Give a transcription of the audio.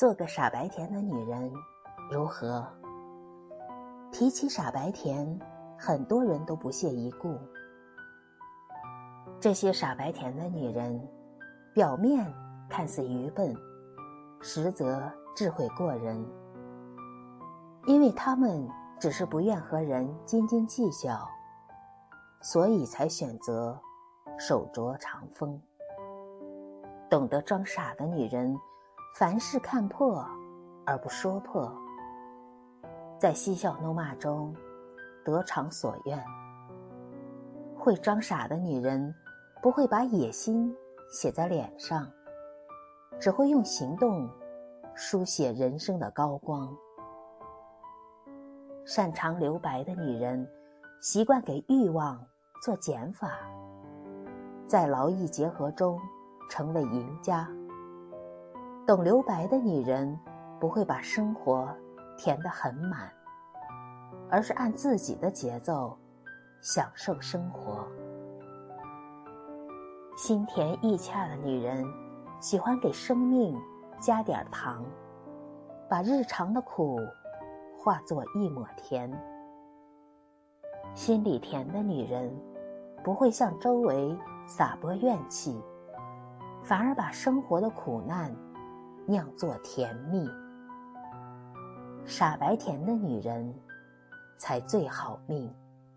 做个傻白甜的女人，如何？提起傻白甜，很多人都不屑一顾。这些傻白甜的女人，表面看似愚笨，实则智慧过人，因为她们只是不愿和人斤斤计较，所以才选择手镯长风。懂得装傻的女人。凡事看破而不说破，在嬉笑怒骂中得偿所愿。会装傻的女人，不会把野心写在脸上，只会用行动书写人生的高光。擅长留白的女人，习惯给欲望做减法，在劳逸结合中成为赢家。懂留白的女人，不会把生活填得很满，而是按自己的节奏享受生活。心甜意洽的女人，喜欢给生命加点糖，把日常的苦化作一抹甜。心里甜的女人，不会向周围撒播怨气，反而把生活的苦难。酿作甜蜜，傻白甜的女人，才最好命。